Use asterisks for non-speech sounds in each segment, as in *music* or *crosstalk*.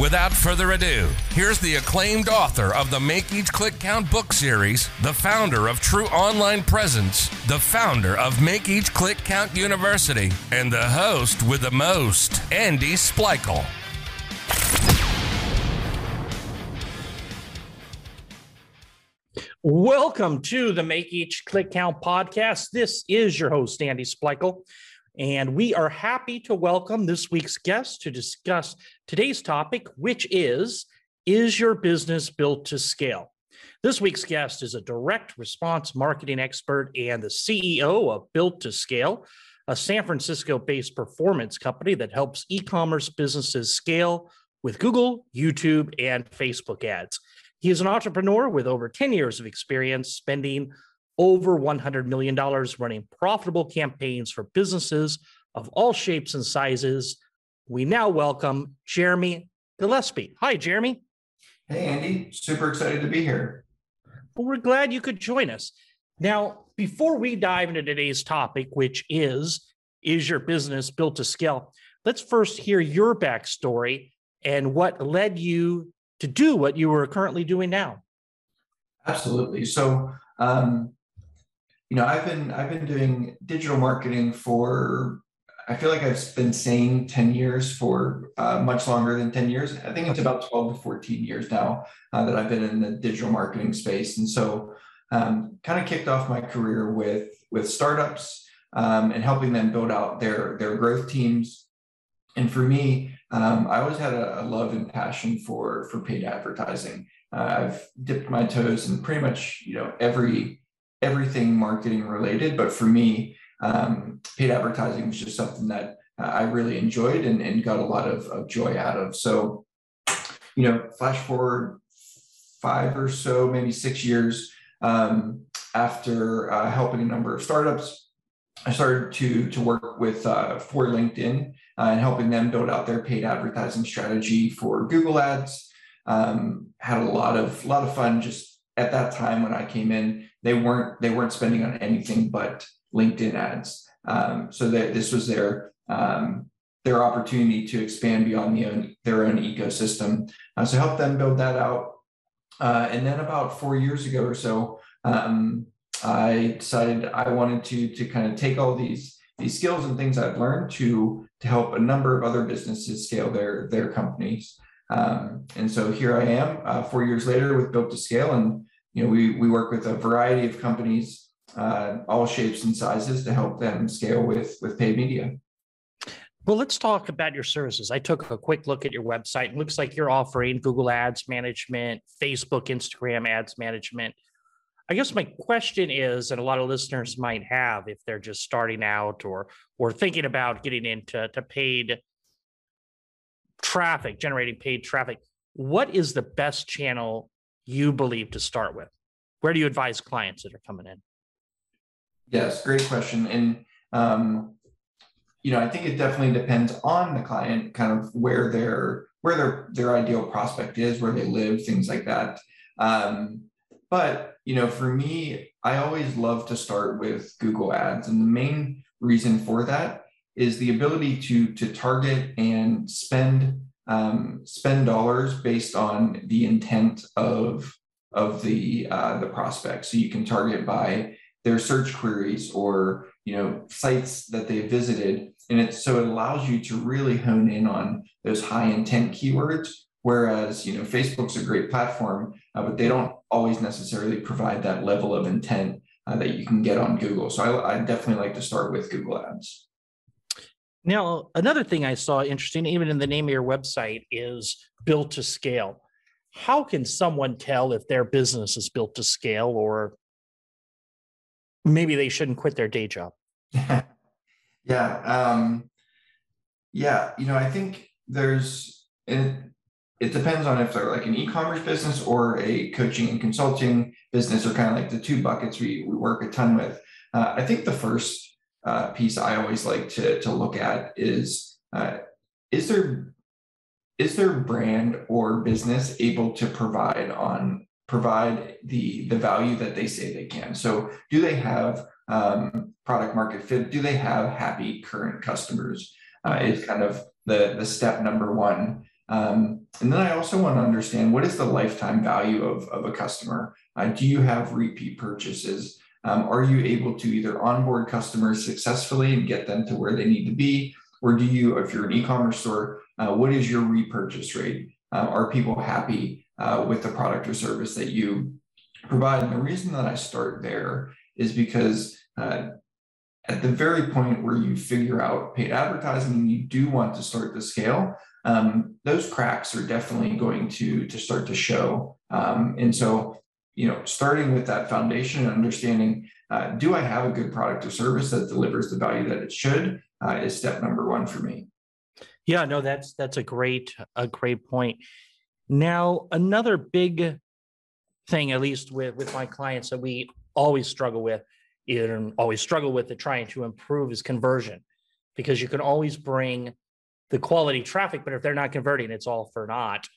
Without further ado, here's the acclaimed author of the Make Each Click Count book series, the founder of True Online Presence, the founder of Make Each Click Count University, and the host with the most, Andy Splichal. Welcome to the Make Each Click Count podcast. This is your host, Andy Splichal. And we are happy to welcome this week's guest to discuss today's topic, which is Is your business built to scale? This week's guest is a direct response marketing expert and the CEO of Built to Scale, a San Francisco based performance company that helps e commerce businesses scale with Google, YouTube, and Facebook ads. He is an entrepreneur with over 10 years of experience spending over $100 million running profitable campaigns for businesses of all shapes and sizes. We now welcome Jeremy Gillespie. Hi, Jeremy. Hey, Andy. Super excited to be here. Well, we're glad you could join us. Now, before we dive into today's topic, which is Is your business built to scale? Let's first hear your backstory and what led you to do what you are currently doing now. Absolutely. So, um, you know, I've been I've been doing digital marketing for I feel like I've been saying 10 years for uh, much longer than 10 years. I think it's about 12 to 14 years now uh, that I've been in the digital marketing space. And so um, kind of kicked off my career with, with startups um, and helping them build out their, their growth teams. And for me, um, I always had a, a, love and passion for, for paid advertising. Uh, I've dipped my toes in pretty much, you know, every everything marketing related. But for me, um, paid advertising was just something that uh, I really enjoyed and, and got a lot of, of joy out of. So, you know, flash forward five or so, maybe six years um, after uh, helping a number of startups, I started to to work with uh, for LinkedIn uh, and helping them build out their paid advertising strategy for Google Ads. Um, had a lot of lot of fun just at that time when I came in they weren't they weren't spending on anything but LinkedIn ads. Um, so that this was their um, their opportunity to expand beyond the own, their own ecosystem. Uh, so help them build that out. Uh, and then about four years ago or so, um, I decided I wanted to to kind of take all these these skills and things I've learned to to help a number of other businesses scale their their companies. Um, and so here I am, uh, four years later, with Built to Scale, and you know, we, we work with a variety of companies, uh, all shapes and sizes to help them scale with, with paid media. Well, let's talk about your services. I took a quick look at your website. It looks like you're offering Google Ads management, Facebook, Instagram ads management. I guess my question is, and a lot of listeners might have if they're just starting out or or thinking about getting into to paid traffic, generating paid traffic, what is the best channel you believe to start with? Where do you advise clients that are coming in? Yes, great question. And um, you know, I think it definitely depends on the client, kind of where their where their their ideal prospect is, where they live, things like that. Um, but you know, for me, I always love to start with Google Ads, and the main reason for that is the ability to to target and spend um, spend dollars based on the intent of of the uh, the prospect. So you can target by their search queries or you know sites that they visited, and it so it allows you to really hone in on those high intent keywords. Whereas you know Facebook's a great platform, uh, but they don't always necessarily provide that level of intent uh, that you can get on Google. So I, I definitely like to start with Google Ads. Now, another thing I saw interesting, even in the name of your website, is built to scale. How can someone tell if their business is built to scale or maybe they shouldn't quit their day job? *laughs* yeah. Um, yeah. You know, I think there's, and it depends on if they're like an e-commerce business or a coaching and consulting business, or kind of like the two buckets we, we work a ton with. Uh, I think the first uh, piece I always like to to look at is uh, is there is their brand or business able to provide on provide the the value that they say they can? So do they have um, product market fit? Do they have happy current customers? Uh, is kind of the the step number one. Um, and then i also want to understand what is the lifetime value of, of a customer? Uh, do you have repeat purchases um, are you able to either onboard customers successfully and get them to where they need to be or do you, if you're an e-commerce store, uh, what is your repurchase rate? Uh, are people happy uh, with the product or service that you provide? And the reason that I start there is because uh, at the very point where you figure out paid advertising and you do want to start to scale, um, those cracks are definitely going to to start to show. Um, and so, you know, starting with that foundation and understanding, uh, do I have a good product or service that delivers the value that it should? uh, is step number one for me. Yeah, no, that's that's a great a great point. Now, another big thing, at least with with my clients, that we always struggle with, and always struggle with, to trying to improve is conversion, because you can always bring the quality traffic, but if they're not converting, it's all for naught.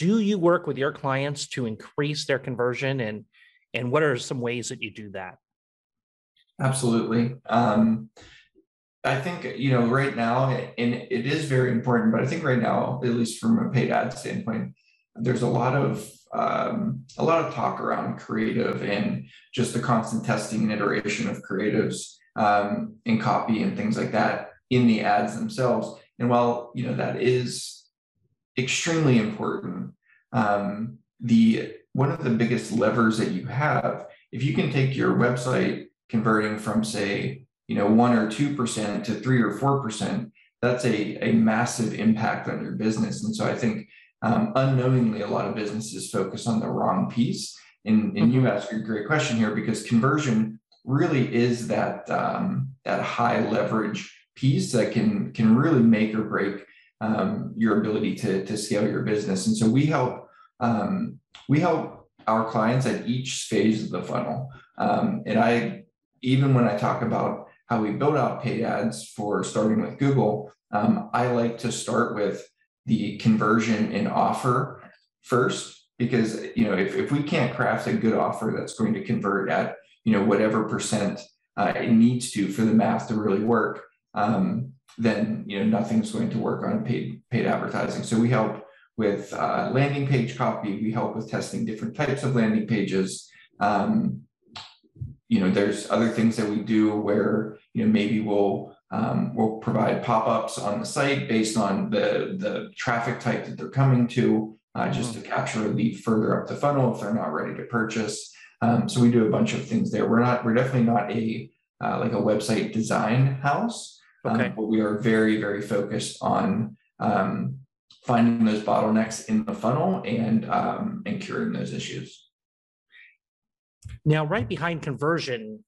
Do you work with your clients to increase their conversion, and and what are some ways that you do that? Absolutely. Um, I think you know right now, and it is very important. But I think right now, at least from a paid ad standpoint, there's a lot of um, a lot of talk around creative and just the constant testing and iteration of creatives um, and copy and things like that in the ads themselves. And while you know that is extremely important, um, the one of the biggest levers that you have, if you can take your website converting from say you know, one or two percent to three or four percent, that's a, a massive impact on your business. And so I think um, unknowingly, a lot of businesses focus on the wrong piece. And, and you mm-hmm. ask a great question here because conversion really is that um, that high leverage piece that can can really make or break um, your ability to, to scale your business. And so we help um, we help our clients at each phase of the funnel. Um, and I even when I talk about how we build out paid ads for starting with Google, um, I like to start with the conversion in offer first, because you know if, if we can't craft a good offer that's going to convert at you know whatever percent uh, it needs to for the math to really work, um, then you know nothing's going to work on paid paid advertising. So we help with uh, landing page copy. We help with testing different types of landing pages. Um, you know, there's other things that we do where you know maybe we'll um, we'll provide pop-ups on the site based on the the traffic type that they're coming to, uh, just mm-hmm. to capture a lead further up the funnel if they're not ready to purchase. Um, so we do a bunch of things there. We're not we're definitely not a uh, like a website design house, um, but we are very very focused on um, finding those bottlenecks in the funnel and um, and curing those issues. Now, right behind conversion,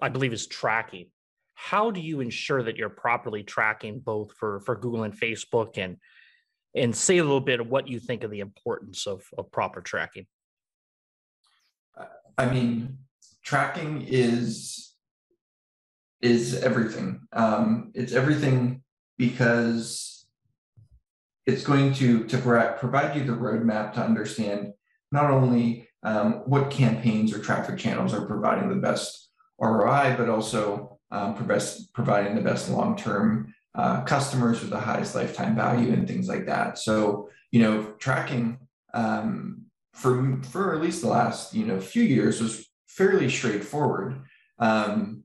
I believe is tracking. How do you ensure that you're properly tracking both for, for Google and Facebook and and say a little bit of what you think of the importance of, of proper tracking? I mean, tracking is is everything. Um, it's everything because it's going to to provide you the roadmap to understand not only um, what campaigns or traffic channels are providing the best ROI, but also um, providing the best long-term uh, customers with the highest lifetime value and things like that. So, you know, tracking um, for for at least the last you know few years was fairly straightforward. Um,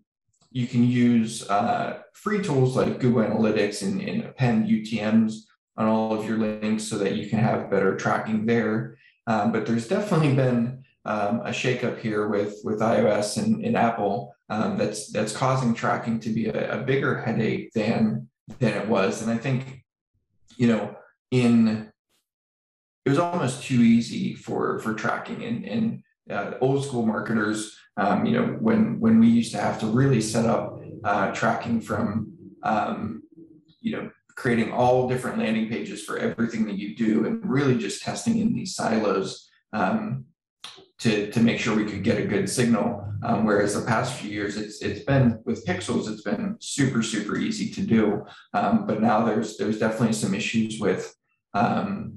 you can use uh, free tools like Google Analytics and, and append UTM's on all of your links so that you can have better tracking there. Um, but there's definitely been um, a shakeup here with with iOS and, and Apple um, that's that's causing tracking to be a, a, bigger headache than than it was. And I think, you know, in it was almost too easy for for tracking and and uh, old school marketers. Um, you know, when when we used to have to really set up uh, tracking from um, you know creating all different landing pages for everything that you do and really just testing in these silos um, to, to make sure we could get a good signal. Um, whereas the past few years, it's it's been with pixels, it's been super super easy to do. Um, but now there's there's definitely some issues with um,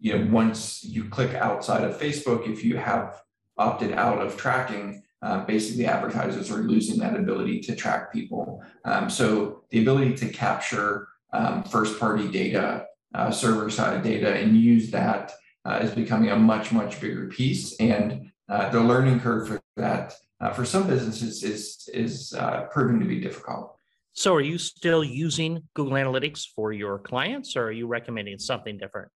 you know once you click outside of Facebook, if you have opted out of tracking, uh, basically advertisers are losing that ability to track people. Um, so the ability to capture um, first party data, uh, server side data, and use that uh, is becoming a much, much bigger piece. And uh, the learning curve for that uh, for some businesses is, is uh, proving to be difficult. So are you still using Google Analytics for your clients or are you recommending something different?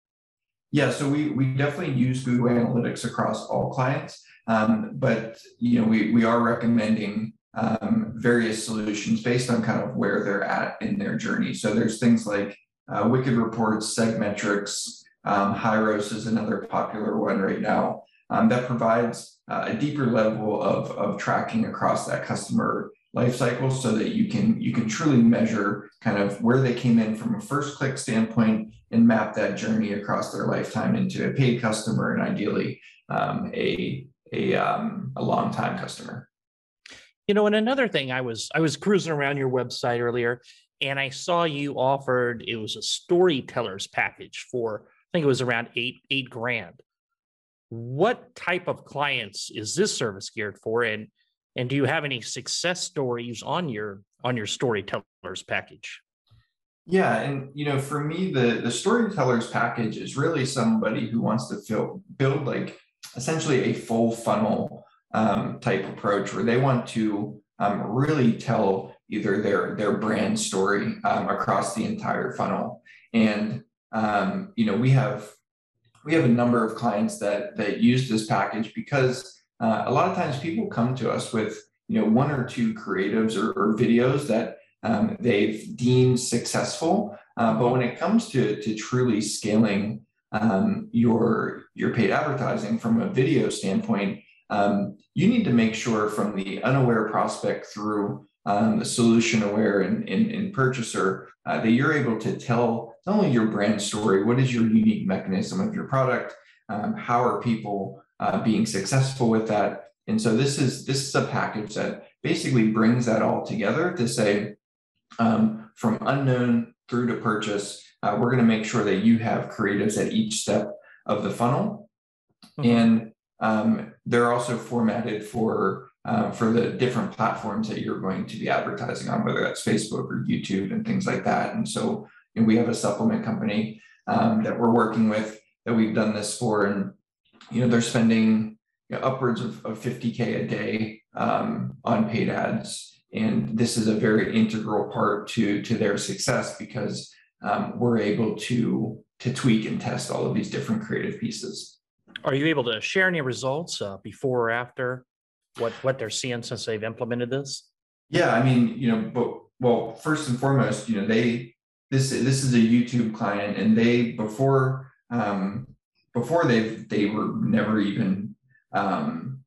Yeah, so we, we definitely use Google Analytics across all clients, um, but you know we, we are recommending um, various solutions based on kind of where they're at in their journey. So there's things like uh, Wicked Reports, Segmetrics, um, Hyros is another popular one right now um, that provides uh, a deeper level of, of tracking across that customer lifecycle so that you can you can truly measure kind of where they came in from a first click standpoint and map that journey across their lifetime into a paid customer and ideally um, a a, um, a long time customer you know and another thing i was i was cruising around your website earlier and i saw you offered it was a storytellers package for I think it was around eight eight grand. What type of clients is this service geared for, and and do you have any success stories on your on your storytellers package? Yeah, and you know, for me, the the storytellers package is really somebody who wants to feel, build like essentially a full funnel um, type approach where they want to um, really tell either their their brand story um, across the entire funnel. And um, you know, we have we have a number of clients that that use this package because uh, a lot of times people come to us with you know one or two creatives or, or videos that um, they've deemed successful, uh, but when it comes to to truly scaling um, your your paid advertising from a video standpoint, um, you need to make sure from the unaware prospect through um, the solution aware and, and, and purchaser uh, that you're able to tell not only your brand story, what is your unique mechanism of your product, um, how are people uh, being successful with that, and so this is this is a package that basically brings that all together to say um, from unknown through to purchase, uh, we're going to make sure that you have creatives at each step of the funnel, mm-hmm. and um, they're also formatted for uh, for the different platforms that you're going to be advertising on, whether that's Facebook or YouTube and things like that. And so know, we have a supplement company um, that we're working with that we've done this for, and you know they're spending you know, upwards of, of 50k a day um, on paid ads, and this is a very integral part to to their success because um, we're able to to tweak and test all of these different creative pieces. Are you able to share any results uh, before or after what what they're seeing since they've implemented this? Yeah, I mean, you know, but well, first and foremost, you know, they this this is a YouTube client, and they before um, before they they were never even um,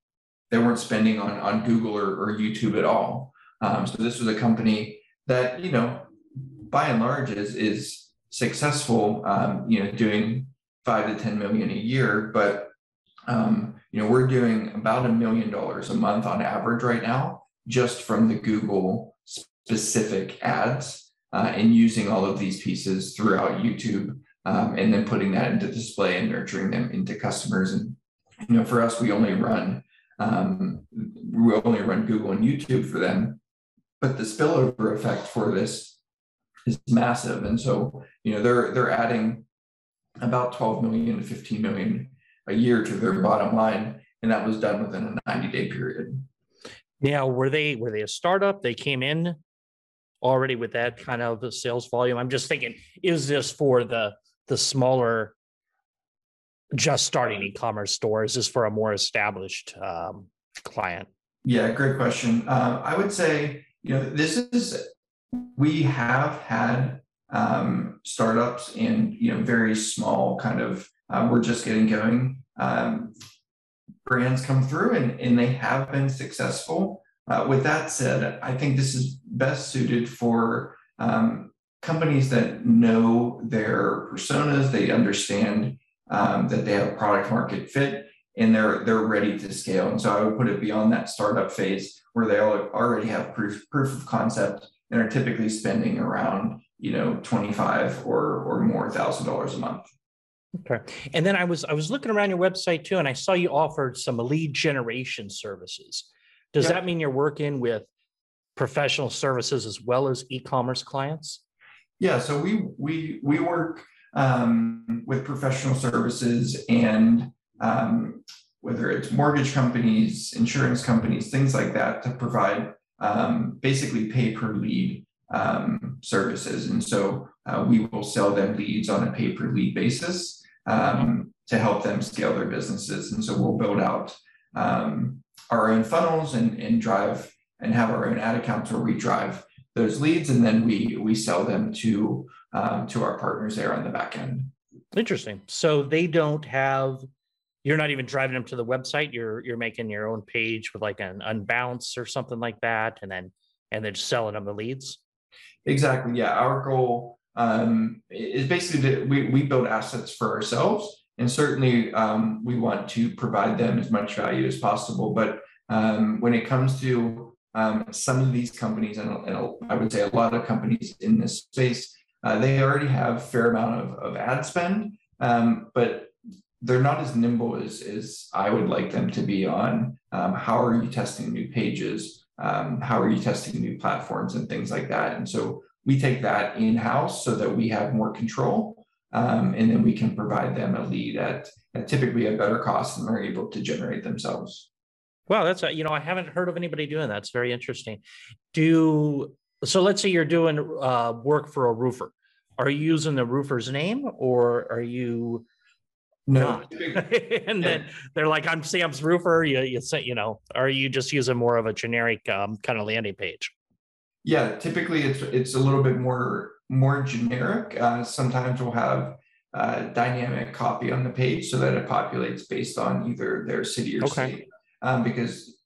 they weren't spending on on Google or, or YouTube at all. Um, so this was a company that you know, by and large, is is successful. Um, you know, doing five to ten million a year, but um, you know, we're doing about a million dollars a month on average right now, just from the Google specific ads uh, and using all of these pieces throughout YouTube um, and then putting that into display and nurturing them into customers. And, you know, for us, we only run, um, we only run Google and YouTube for them, but the spillover effect for this is massive. And so, you know, they're, they're adding about 12 million to 15 million a year to their bottom line, and that was done within a 90 day period. Now, were they were they a startup? They came in already with that kind of sales volume. I'm just thinking, is this for the the smaller, just starting e-commerce stores? Is this for a more established um, client? Yeah, great question. Uh, I would say, you know, this is we have had um, startups and you know very small kind of uh, we're just getting going. Um, brands come through and, and they have been successful. Uh, with that said, I think this is best suited for um, companies that know their personas, they understand um, that they have product market fit, and they're they're ready to scale. And so I would put it beyond that startup phase where they already have proof proof of concept and are typically spending around you know 25 or or more thousand dollars a month. Okay. And then I was I was looking around your website too, and I saw you offered some lead generation services. Does that mean you're working with professional services as well as e-commerce clients? Yeah, so we we we work um, with professional services and um, whether it's mortgage companies, insurance companies, things like that, to provide um, basically pay per lead um, services. And so uh, we will sell them leads on a pay per lead basis um, to help them scale their businesses. And so we'll build out um, our own funnels and, and drive and have our own ad accounts where we drive those leads and then we we sell them to um, to our partners there on the back end. Interesting. So they don't have you're not even driving them to the website. You're you're making your own page with like an unbounce or something like that, and then and then just selling them the leads. Exactly. Yeah. Our goal um, is basically that we we build assets for ourselves, and certainly um, we want to provide them as much value as possible. But um, when it comes to um, some of these companies, and, and, I would say a lot of companies in this space, uh, they already have a fair amount of, of ad spend, um, but they're not as nimble as, as I would like them to be on um, how are you testing new pages, um, how are you testing new platforms, and things like that. And so we take that in house so that we have more control. Um, and then we can provide them a lead at, at typically a better cost than they're able to generate themselves. Wow, that's a, you know I haven't heard of anybody doing that. It's very interesting. Do so. Let's say you're doing uh, work for a roofer. Are you using the roofer's name, or are you. Not? *laughs* and then they're like, "I'm Sam's roofer." You you say, you know, are you just using more of a generic um, kind of landing page? Yeah, typically it's it's a little bit more more generic. Uh, sometimes we'll have uh, dynamic copy on the page so that it populates based on either their city or okay. state um, because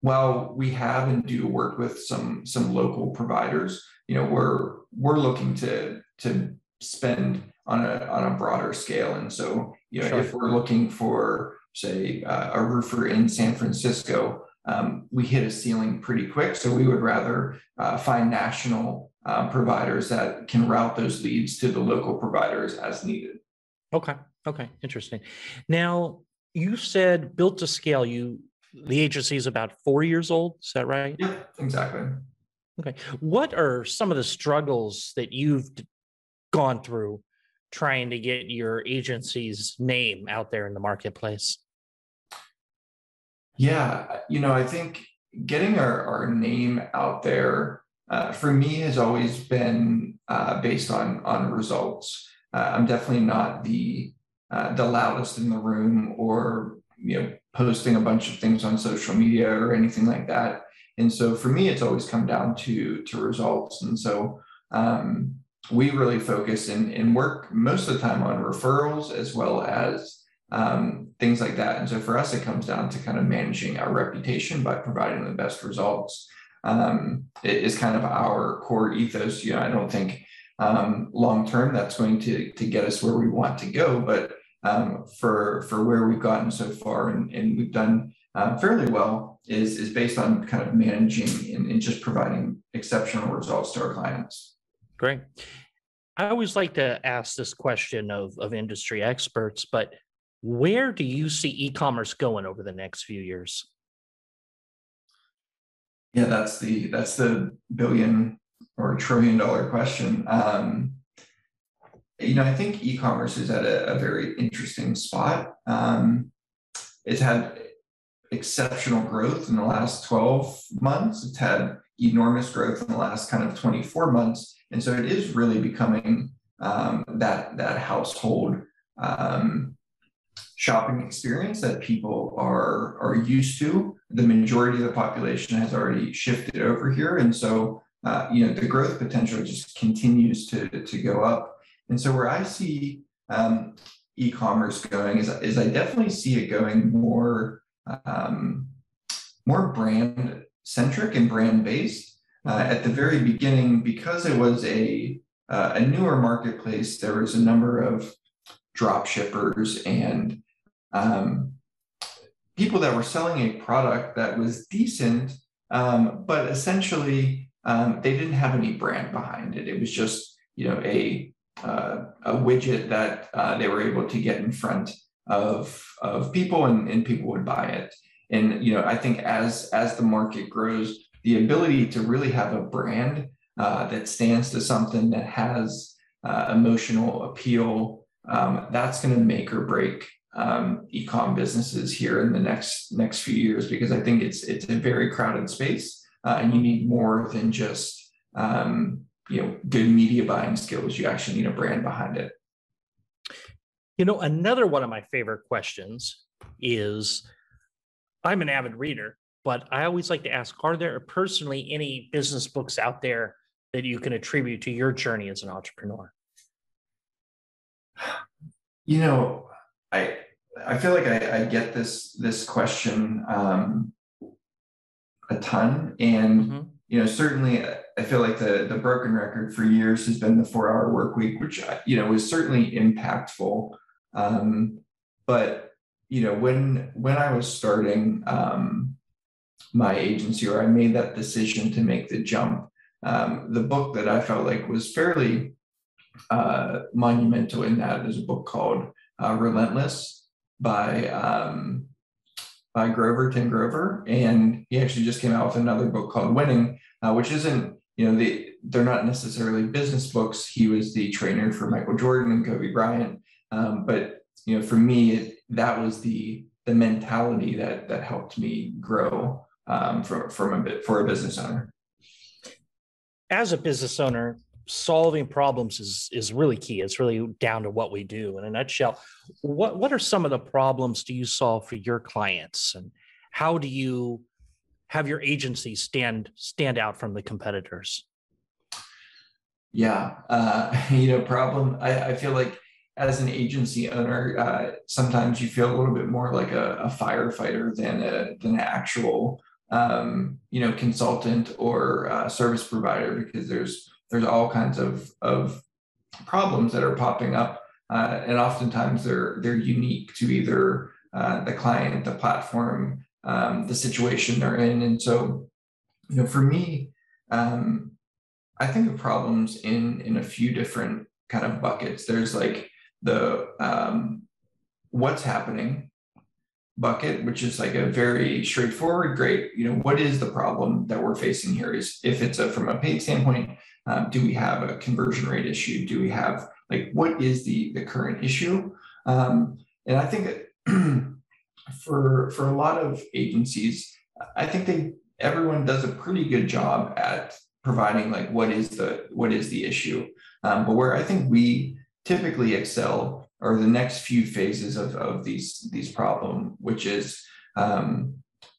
while we have and do work with some some local providers, you know, we're we're looking to to spend on a on a broader scale. And so, you know, sure. if we're looking for say uh, a roofer in San Francisco, um, we hit a ceiling pretty quick. So we would rather uh, find national uh, providers that can route those leads to the local providers as needed. Okay. Okay. Interesting. Now, you said built to scale. You the agency is about four years old. Is that right? Yeah, exactly. Okay. What are some of the struggles that you've gone through trying to get your agency's name out there in the marketplace? Yeah, you know, I think getting our, our name out there uh, for me has always been uh, based on on results. Uh, I'm definitely not the uh, the loudest in the room or you know posting a bunch of things on social media or anything like that and so for me it's always come down to to results and so um, we really focus and, work most of the time on referrals as well as um, things like that. And so for us it comes down to kind of managing our reputation by providing the best results. Um, it is kind of our core ethos. You know i don't think um, long term that's going to to get us where we want to go but um, for for where we've gotten so far and, and we've done uh, fairly well is is based on kind of managing and, and just providing exceptional results to our clients. Great. I always like to ask this question of, of industry experts, but where do you see e-commerce going over the next few years? Yeah, that's the that's the billion or trillion dollar question. Um, you know, I think e-commerce is at a, a very interesting spot. Um, it's had exceptional growth in the last 12 months. It's had enormous growth in the last kind of 24 months. And so it is really becoming um, that, that household um, shopping experience that people are, are used to. The majority of the population has already shifted over here. And so, uh, you know, the growth potential just continues to, to go up. And so where I see um, e-commerce going is, is I definitely see it going more um, more brand centric and brand based. Uh, at the very beginning, because it was a uh, a newer marketplace, there was a number of drop shippers and um, people that were selling a product that was decent, um, but essentially um, they didn't have any brand behind it. It was just you know a uh, a widget that uh, they were able to get in front of of people and, and people would buy it. And you know I think as as the market grows, the ability to really have a brand uh, that stands to something that has uh, emotional appeal, um, that's going to make or break um, ecom businesses here in the next next few years because I think it's it's a very crowded space uh, and you need more than just um, you know good media buying skills. You actually need a brand behind it. You know, another one of my favorite questions is I'm an avid reader, but I always like to ask Are there personally any business books out there that you can attribute to your journey as an entrepreneur? You know, I I feel like I, I get this this question um, a ton, and mm-hmm. you know certainly I feel like the the broken record for years has been the four hour work week, which you know was certainly impactful. Um, but you know when when I was starting um, my agency, or I made that decision to make the jump, um, the book that I felt like was fairly uh, monumental in that is a book called uh, Relentless by um, by Grover Tim Grover, and he actually just came out with another book called Winning, uh, which isn't you know the they're not necessarily business books. He was the trainer for Michael Jordan and Kobe Bryant, um, but you know for me it, that was the the mentality that that helped me grow um, from from a bit for a business owner. As a business owner, solving problems is is really key. It's really down to what we do. In a nutshell, what what are some of the problems do you solve for your clients, and how do you have your agency stand stand out from the competitors? Yeah, uh, *laughs* you know, problem. I, I feel like as an agency owner, uh, sometimes you feel a little bit more like a, a firefighter than a than an actual um, you know consultant or uh, service provider because there's there's all kinds of, of problems that are popping up. Uh, and oftentimes they're they're unique to either uh, the client, the platform, um, the situation they're in. And so, you know, for me, um, I think of problems in in a few different kind of buckets. There's like the um, what's happening bucket, which is like a very straightforward, great. You know, what is the problem that we're facing here? Is if it's a from a paid standpoint, um, do we have a conversion rate issue? Do we have like what is the the current issue? Um, and I think that *clears throat* for for a lot of agencies, I think they everyone does a pretty good job at providing like what is the what is the issue. Um, but where I think we typically excel are the next few phases of, of these these problem, which is um,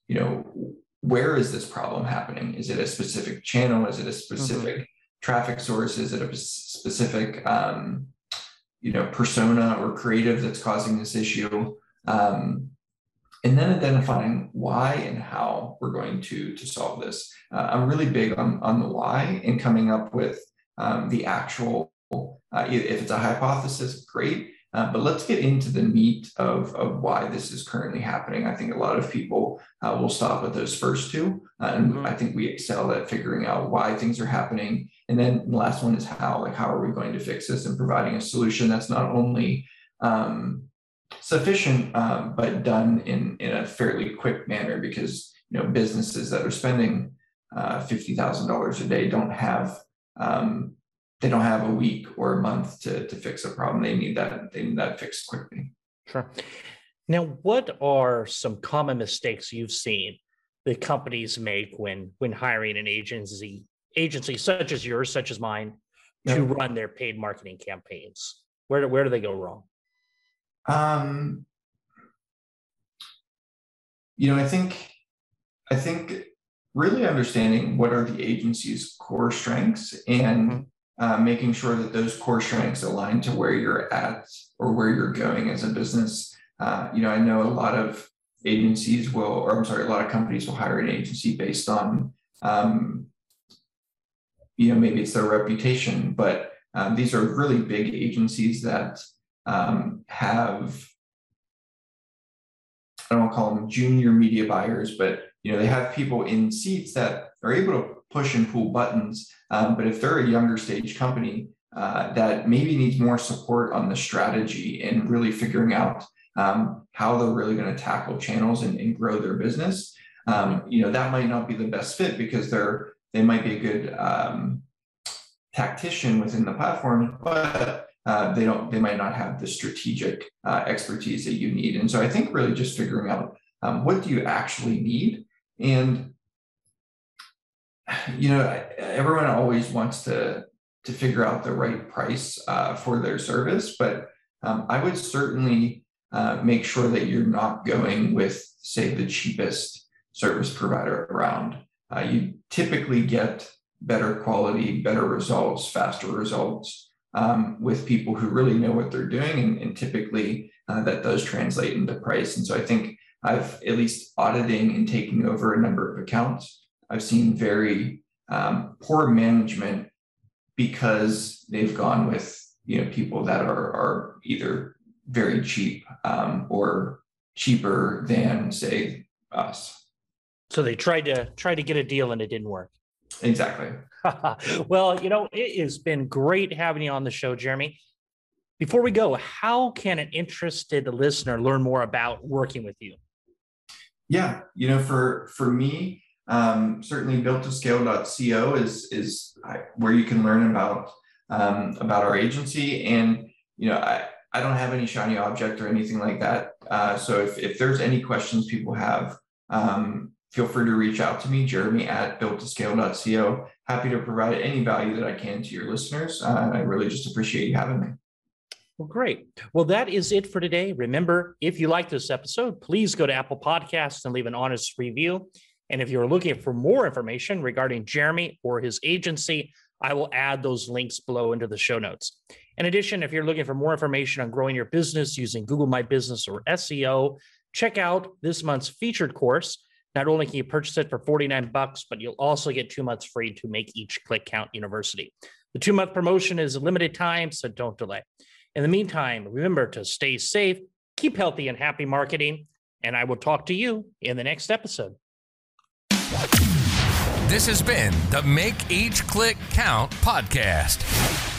you know where is this problem happening? Is it a specific channel? Is it a specific mm-hmm traffic source? Is it a specific, um, you know, persona or creative that's causing this issue? Um, and then identifying why and how we're going to to solve this. Uh, I'm really big on on the why and coming up with um, the actual. Uh, if it's a hypothesis, great. Uh, but let's get into the meat of, of why this is currently happening. I think a lot of people uh, will stop at those first two. Uh, and mm-hmm. I think we excel at figuring out why things are happening. And then the last one is how, like, how are we going to fix this and providing a solution that's not only um, sufficient, um, but done in, in a fairly quick manner because, you know, businesses that are spending uh, $50,000 a day don't have um, they don't have a week or a month to, to fix a problem. They need that, they need that fixed quickly. Sure. Now, what are some common mistakes you've seen that companies make when when hiring an agency agency such as yours, such as mine, to run their paid marketing campaigns? Where do, where do they go wrong? Um, you know, I think I think really understanding what are the agency's core strengths and mm-hmm uh, making sure that those core strengths align to where you're at or where you're going as a business. Uh, you know, I know a lot of agencies will, or I'm sorry, a lot of companies will hire an agency based on um, you know maybe it's their reputation, but um, these are really big agencies that um, have I don't want to call them junior media buyers, but you know they have people in seats that are able to push and pull buttons. Um, but if they're a younger stage company uh, that maybe needs more support on the strategy and really figuring out um, how they're really going to tackle channels and, and grow their business, um, you know that might not be the best fit because they're they might be a good um, tactician within the platform, but uh, they don't they might not have the strategic uh, expertise that you need and so i think really just figuring out um, what do you actually need and you know everyone always wants to to figure out the right price uh, for their service but um, i would certainly uh, make sure that you're not going with say the cheapest service provider around uh, you typically get better quality better results faster results um, with people who really know what they're doing, and, and typically uh, that does translate into price. And so I think I've at least auditing and taking over a number of accounts. I've seen very um, poor management because they've gone with you know people that are are either very cheap um, or cheaper than say us. So they tried to try to get a deal and it didn't work. Exactly. *laughs* well, you know, it has been great having you on the show, Jeremy. Before we go, how can an interested listener learn more about working with you? Yeah, you know, for for me, um, certainly built to scale.co is is where you can learn about um, about our agency. And you know, I I don't have any shiny object or anything like that. Uh, so if if there's any questions people have, um, feel free to reach out to me, Jeremy at builttoscale.co. Happy to provide any value that I can to your listeners. Uh, I really just appreciate you having me. Well, great. Well, that is it for today. Remember, if you like this episode, please go to Apple Podcasts and leave an honest review. And if you're looking for more information regarding Jeremy or his agency, I will add those links below into the show notes. In addition, if you're looking for more information on growing your business using Google My Business or SEO, check out this month's featured course not only can you purchase it for 49 bucks, but you'll also get two months free to make each click count university. The two month promotion is a limited time, so don't delay. In the meantime, remember to stay safe, keep healthy and happy marketing, and I will talk to you in the next episode. This has been the Make Each Click Count podcast.